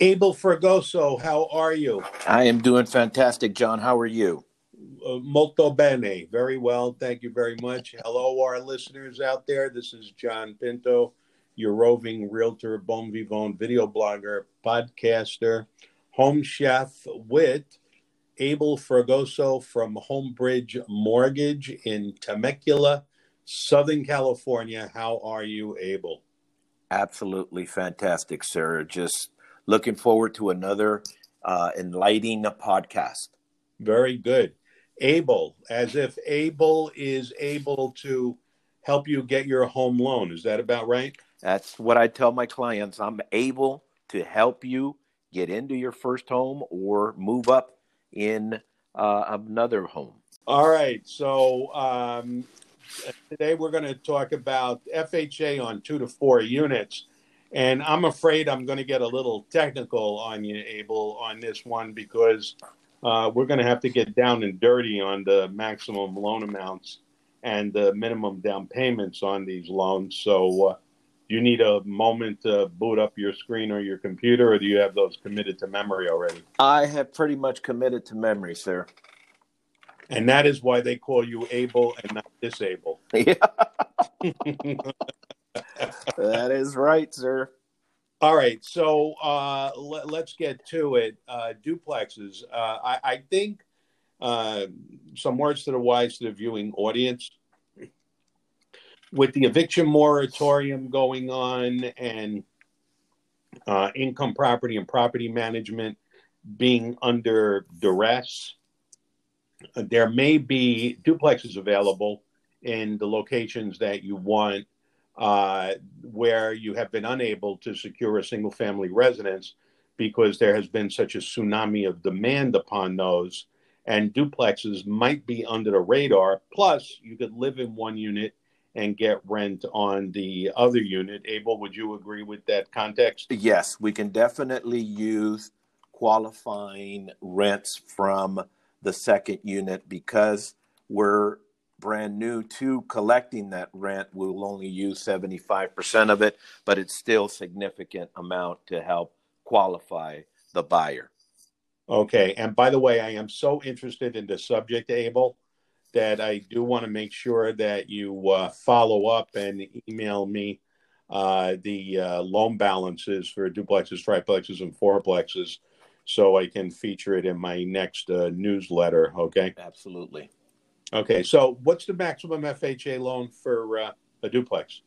Abel Fragoso, how are you? I am doing fantastic, John. How are you? Uh, molto bene. Very well. Thank you very much. Hello, our listeners out there. This is John Pinto, your roving realtor, bon vivant video blogger, podcaster, home chef with Abel Fragoso from Homebridge Mortgage in Temecula, Southern California. How are you, Abel? Absolutely fantastic, sir. Just looking forward to another uh, enlightening podcast. Very good. Abel, as if Abel is able to help you get your home loan. Is that about right? That's what I tell my clients. I'm able to help you get into your first home or move up in uh, another home. All right. So um, today we're going to talk about FHA on two to four units. And I'm afraid I'm going to get a little technical on you, Abel, on this one because uh, we're going to have to get down and dirty on the maximum loan amounts and the minimum down payments on these loans. So, uh, do you need a moment to boot up your screen or your computer, or do you have those committed to memory already? I have pretty much committed to memory, sir. And that is why they call you able and not disabled. Yeah. that is right, sir. All right, so uh, let, us get to it. Uh, duplexes. Uh, I, I, think uh, some words to the wise to the viewing audience. With the eviction moratorium going on and uh, income property and property management being under duress, there may be duplexes available in the locations that you want uh, where you have been unable to secure a single family residence because there has been such a tsunami of demand upon those. And duplexes might be under the radar. Plus, you could live in one unit and get rent on the other unit. Abel, would you agree with that context? Yes, we can definitely use qualifying rents from the second unit because we're brand new to collecting that rent, we will only use 75% of it, but it's still significant amount to help qualify the buyer. Okay. And by the way, I am so interested in the subject, Abel, that I do want to make sure that you uh, follow up and email me uh, the uh, loan balances for duplexes, triplexes, and fourplexes so I can feature it in my next uh, newsletter. Okay. Absolutely. Okay, so what's the maximum FHA loan for uh, a duplex?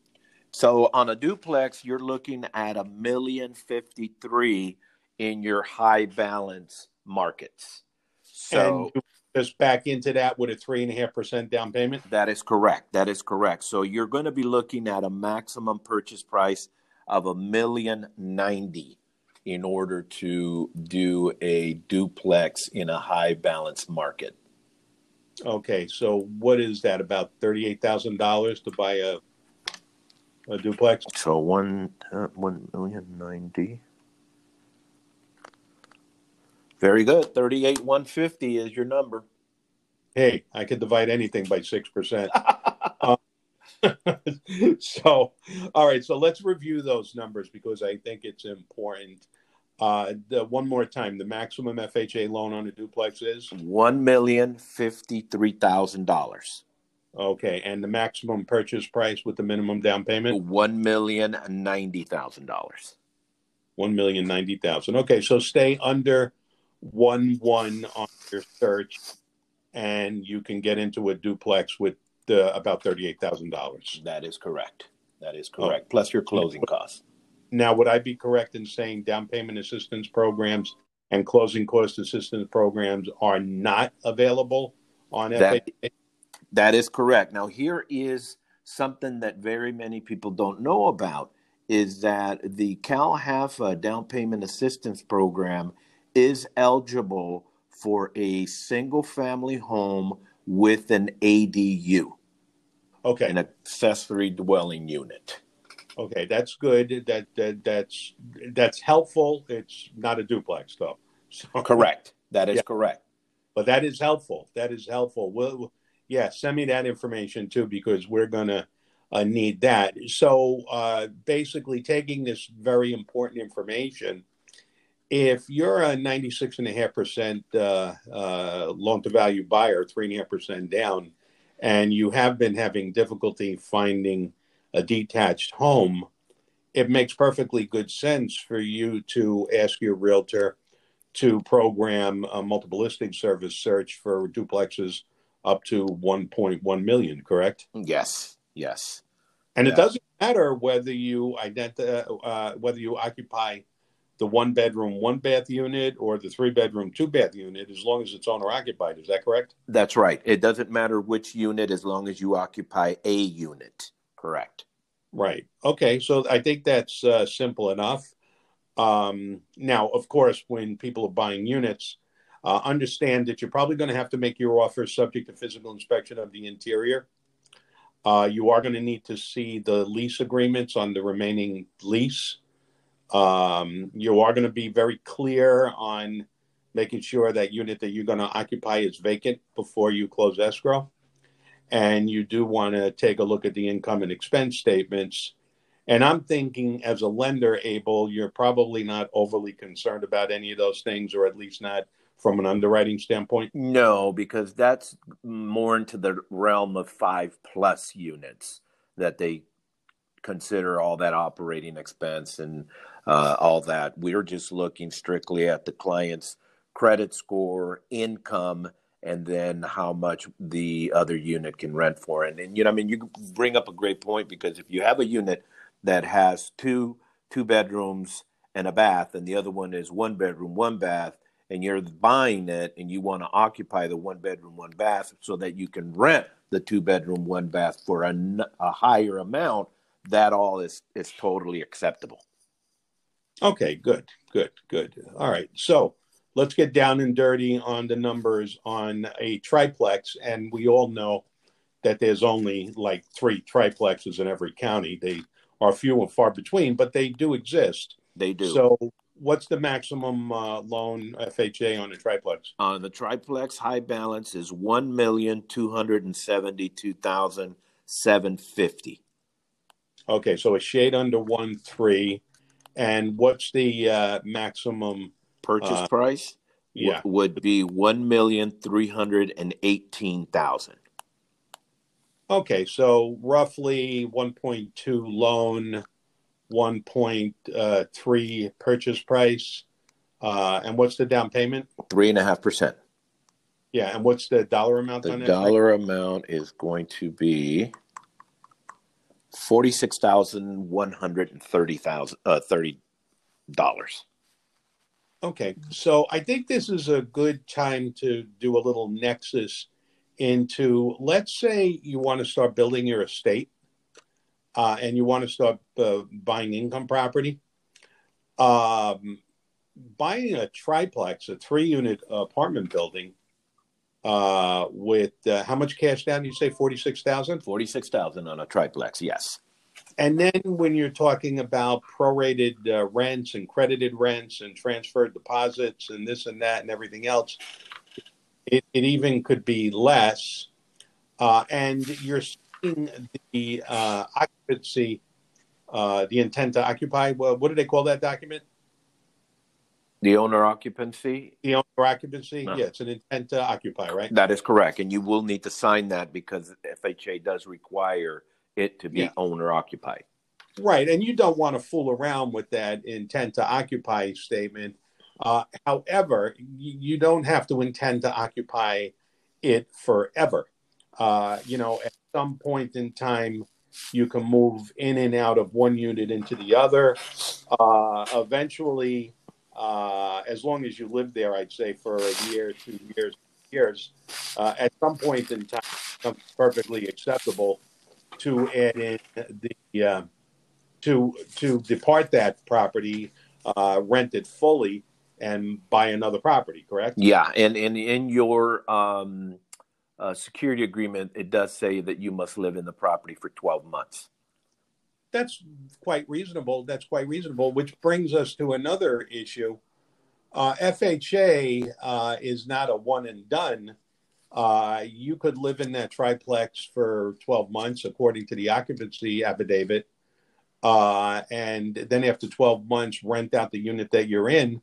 So on a duplex, you're looking at a million fifty three in your high balance markets. So and just back into that with a three and a half percent down payment. That is correct. That is correct. So you're going to be looking at a maximum purchase price of a million ninety in order to do a duplex in a high balance market. Okay, so what is that? About thirty-eight thousand dollars to buy a a duplex. So one uh, one million ninety. Very good. Thirty-eight one fifty is your number. Hey, I could divide anything by six percent. uh, so, all right. So let's review those numbers because I think it's important. Uh, the, one more time, the maximum FHA loan on a duplex is one million fifty-three thousand dollars. Okay, and the maximum purchase price with the minimum down payment one million ninety thousand dollars. One million ninety thousand. Okay, so stay under one one on your search, and you can get into a duplex with the, about thirty-eight thousand dollars. That is correct. That is correct. Oh. Plus your closing costs. Now, would I be correct in saying down payment assistance programs and closing cost assistance programs are not available on that, FHA? That is correct. Now, here is something that very many people don't know about is that the CalHFA down payment assistance program is eligible for a single family home with an ADU. Okay. An accessory dwelling unit. Okay, that's good. That, that that's that's helpful. It's not a duplex though. So, correct. That is yeah. correct. But that is helpful. That is helpful. Well, yeah, send me that information too because we're gonna uh, need that. So uh, basically, taking this very important information, if you're a 96.5% uh, uh, loan to value buyer, 3.5% down, and you have been having difficulty finding a detached home, it makes perfectly good sense for you to ask your realtor to program a multiple listing service search for duplexes up to 1.1 million, correct? Yes, yes. And it doesn't matter whether you identify, uh, whether you occupy the one bedroom, one bath unit or the three bedroom, two bath unit, as long as it's owner occupied. Is that correct? That's right. It doesn't matter which unit as long as you occupy a unit. Correct. Right. Okay. So I think that's uh, simple enough. Um, now, of course, when people are buying units, uh, understand that you're probably going to have to make your offer subject to physical inspection of the interior. Uh, you are going to need to see the lease agreements on the remaining lease. Um, you are going to be very clear on making sure that unit that you're going to occupy is vacant before you close escrow. And you do want to take a look at the income and expense statements. And I'm thinking, as a lender, Abel, you're probably not overly concerned about any of those things, or at least not from an underwriting standpoint. No, because that's more into the realm of five plus units that they consider all that operating expense and uh, all that. We're just looking strictly at the client's credit score, income, and then how much the other unit can rent for. And, and you know, I mean, you bring up a great point because if you have a unit that has two two bedrooms and a bath, and the other one is one bedroom, one bath, and you're buying it and you want to occupy the one bedroom, one bath so that you can rent the two bedroom, one bath for a, a higher amount, that all is is totally acceptable. Okay, good, good, good. All right, so let's get down and dirty on the numbers on a triplex, and we all know that there's only like three triplexes in every county. They are few and far between, but they do exist. They do. So, what's the maximum uh, loan FHA on a triplex? On uh, the triplex, high balance is one million two hundred and seventy-two thousand seven fifty. Okay, so a shade under one three, and what's the uh, maximum purchase uh, price? Yeah, w- would be one million three hundred and eighteen thousand. Okay, so roughly one point two loan, one point uh, three purchase price, uh, and what's the down payment? Three and a half percent. Yeah, and what's the dollar amount the on that? The dollar amount is going to be forty-six thousand one hundred and thirty thousand uh, thirty dollars. Okay, so I think this is a good time to do a little nexus into. Let's say you want to start building your estate, uh, and you want to start uh, buying income property. Um, buying a triplex, a three-unit apartment building, uh, with uh, how much cash down? You say forty six thousand. Forty six thousand on a triplex, yes. And then when you're talking about prorated uh, rents and credited rents and transferred deposits and this and that and everything else, it, it even could be less. Uh, and you're seeing the uh, occupancy, uh, the intent to occupy. Well, what do they call that document? The owner occupancy? The owner occupancy? No. Yeah, it's an intent to occupy, right? That is correct. And you will need to sign that because FHA does require it to be yeah. owner occupied. Right. And you don't want to fool around with that intent to occupy statement. Uh, however, you don't have to intend to occupy it forever. Uh, you know, at some point in time, you can move in and out of one unit into the other. Uh, eventually, uh, as long as you live there, I'd say for a year, two years, years, uh, at some point in time, becomes perfectly acceptable to add in the uh, to to depart that property, uh, rent it fully, and buy another property. Correct? Yeah, and and in your um, uh, security agreement, it does say that you must live in the property for twelve months that's quite reasonable. That's quite reasonable. Which brings us to another issue. Uh, FHA uh, is not a one and done. Uh, you could live in that triplex for 12 months, according to the occupancy affidavit, uh, and then after 12 months, rent out the unit that you're in.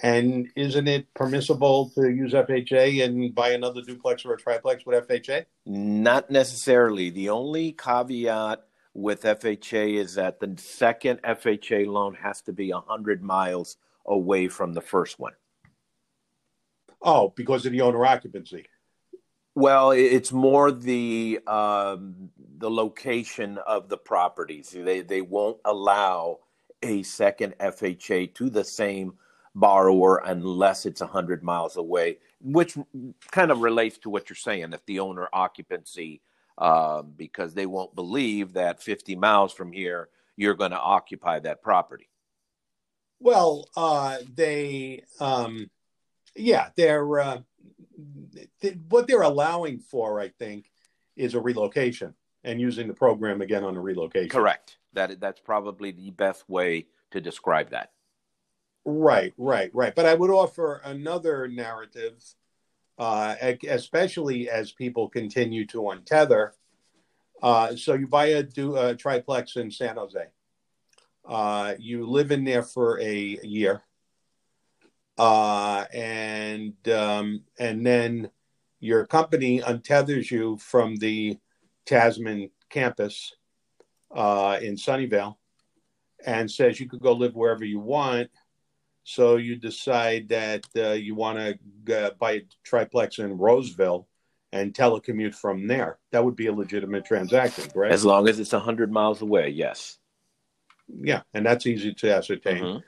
And isn't it permissible to use FHA and buy another duplex or a triplex with FHA? Not necessarily. The only caveat with FHA is that the second FHA loan has to be 100 miles away from the first one. Oh, because of the owner occupancy. Well, it's more the um, the location of the properties. They they won't allow a second FHA to the same borrower unless it's 100 miles away, which kind of relates to what you're saying. If the owner occupancy, uh, because they won't believe that 50 miles from here you're going to occupy that property. Well, uh, they, um, yeah, they're uh, th- what they're allowing for, I think, is a relocation and using the program again on a relocation. Correct. That that's probably the best way to describe that. Right, right, right. But I would offer another narrative, uh, especially as people continue to untether. Uh, so you buy a, do, a triplex in San Jose. Uh, you live in there for a year, uh, and um, and then your company untethers you from the Tasman campus uh, in Sunnyvale and says you could go live wherever you want. So you decide that uh, you want to buy a triplex in Roseville and telecommute from there. That would be a legitimate transaction, right? As long as it's 100 miles away, yes. Yeah, and that's easy to ascertain. Mm-hmm.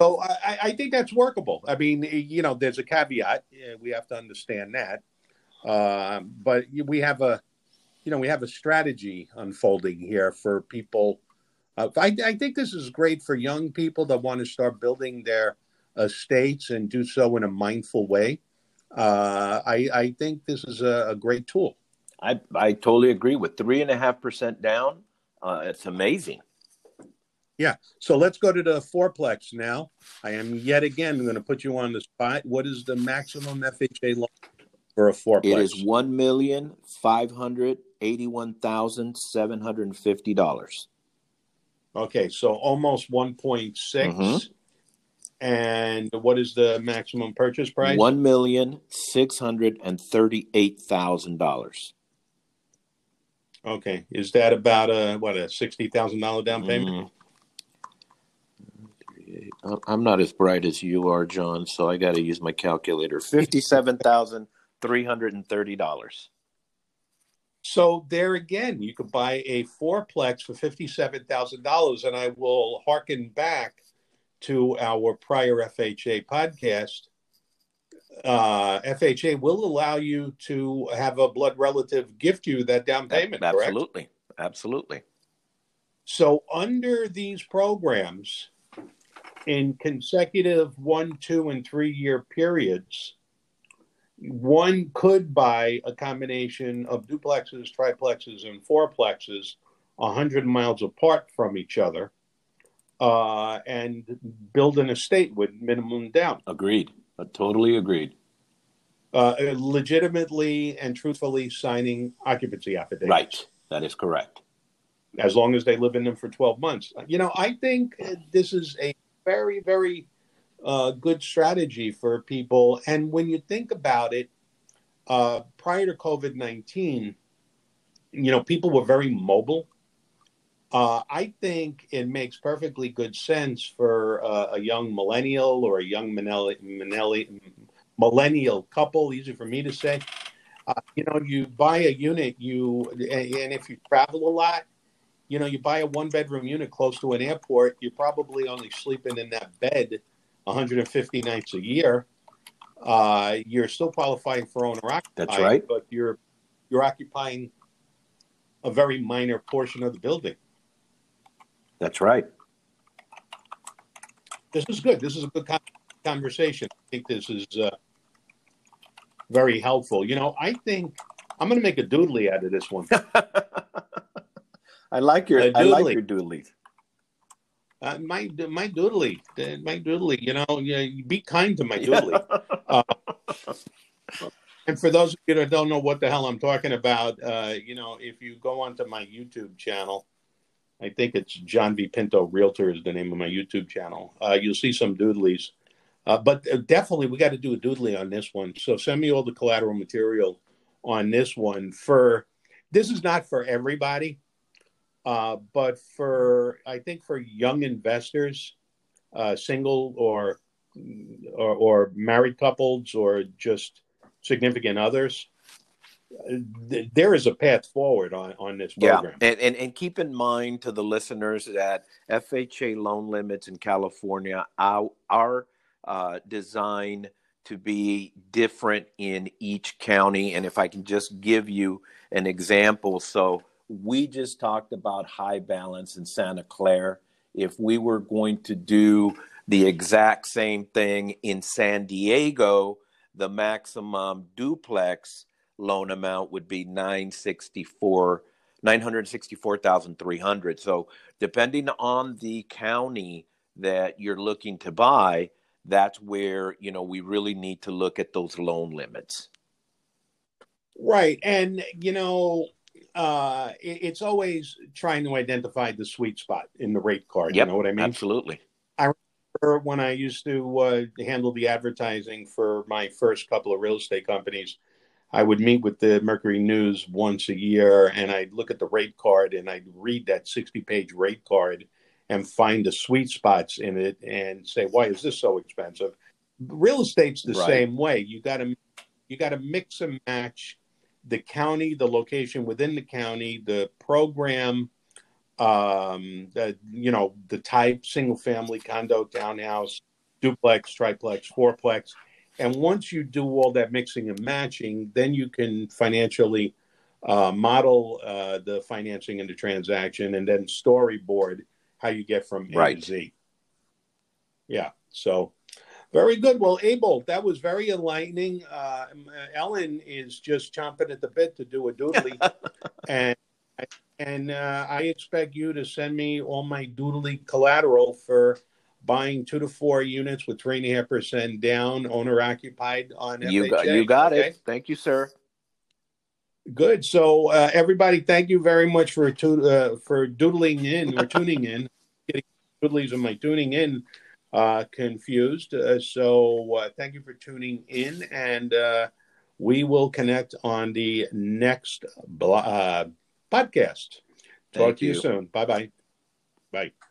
So I, I, think that's workable. I mean, you know, there's a caveat. We have to understand that. Uh, but we have a, you know, we have a strategy unfolding here for people. Uh, I, I, think this is great for young people that want to start building their estates and do so in a mindful way. Uh, I, I, think this is a, a, great tool. I, I totally agree with three and a half percent down. Uh, it's amazing. Yeah. So let's go to the fourplex now. I am yet again going to put you on the spot. What is the maximum FHA loan for a fourplex? It is one million five hundred eighty-one thousand seven hundred and fifty dollars. Okay, so almost one point six. Mm-hmm. And what is the maximum purchase price? One million six hundred and thirty-eight thousand dollars. Okay, is that about a what a sixty thousand dollar down payment? Mm-hmm. I'm not as bright as you are, John, so I got to use my calculator. Fifty-seven thousand three hundred and thirty dollars. So there again, you could buy a fourplex for fifty-seven thousand dollars, and I will harken back to our prior FHA podcast. Uh, FHA will allow you to have a blood relative gift you that down payment. Absolutely, correct? absolutely. So under these programs, in consecutive one, two, and three year periods, one could buy a combination of duplexes, triplexes, and fourplexes 100 miles apart from each other uh, and build an estate with minimum down. Agreed. Uh, totally agreed. Uh, legitimately and truthfully signing occupancy affidavits. Right. That is correct. As long as they live in them for 12 months. You know, I think this is a very, very uh, good strategy for people. And when you think about it, uh, prior to COVID 19, you know, people were very mobile. Uh, I think it makes perfectly good sense for uh, a young millennial or a young millennial couple, easy for me to say. Uh, you know, you buy a unit, you and if you travel a lot, you know, you buy a one bedroom unit close to an airport, you're probably only sleeping in that bed 150 nights a year. Uh, you're still qualifying for owner occupied. That's right. But you're you're occupying a very minor portion of the building. That's right. This is good. This is a good conversation. I think this is uh, very helpful. You know, I think I'm going to make a doodly out of this one. I like your I like your doodlies. Uh, my my doodly, my doodly. You know, you, be kind to my doodly. uh, and for those of you that don't know what the hell I'm talking about, uh, you know, if you go onto my YouTube channel, I think it's John V Pinto Realtor is the name of my YouTube channel. Uh, you'll see some doodlies. Uh, but uh, definitely, we got to do a doodly on this one. So send me all the collateral material on this one. For this is not for everybody, uh, but for I think for young investors, uh, single or, or or married couples or just significant others there is a path forward on, on this program. Yeah, and, and, and keep in mind to the listeners that FHA loan limits in California are, are uh, designed to be different in each county. And if I can just give you an example, so we just talked about high balance in Santa Clara. If we were going to do the exact same thing in San Diego, the maximum duplex loan amount would be 964 964,300. So depending on the county that you're looking to buy, that's where, you know, we really need to look at those loan limits. Right. And you know, uh, it, it's always trying to identify the sweet spot in the rate card. Yep, you know what I mean? Absolutely. I remember when I used to uh, handle the advertising for my first couple of real estate companies. I would meet with the Mercury News once a year, and I'd look at the rate card and I'd read that sixty-page rate card and find the sweet spots in it and say, "Why is this so expensive?" Real estate's the right. same way. You got to you got to mix and match the county, the location within the county, the program, um, the you know the type, single family, condo, townhouse, duplex, triplex, fourplex, and once you do all that mixing and matching, then you can financially uh, model uh, the financing and the transaction, and then storyboard how you get from A right. to Z. Yeah. So very good. Well, Abel, that was very enlightening. Uh, Ellen is just chomping at the bit to do a doodly, and and uh, I expect you to send me all my doodly collateral for buying two to four units with three and a half percent down, owner occupied on you FHA. Got, you got okay? it. Thank you, sir. Good. So uh, everybody, thank you very much for uh, for doodling in or tuning in. Getting doodlies of my tuning in uh, confused. Uh, so uh, thank you for tuning in, and uh, we will connect on the next blo- podcast. Talk thank to you, you soon. Bye bye. Bye.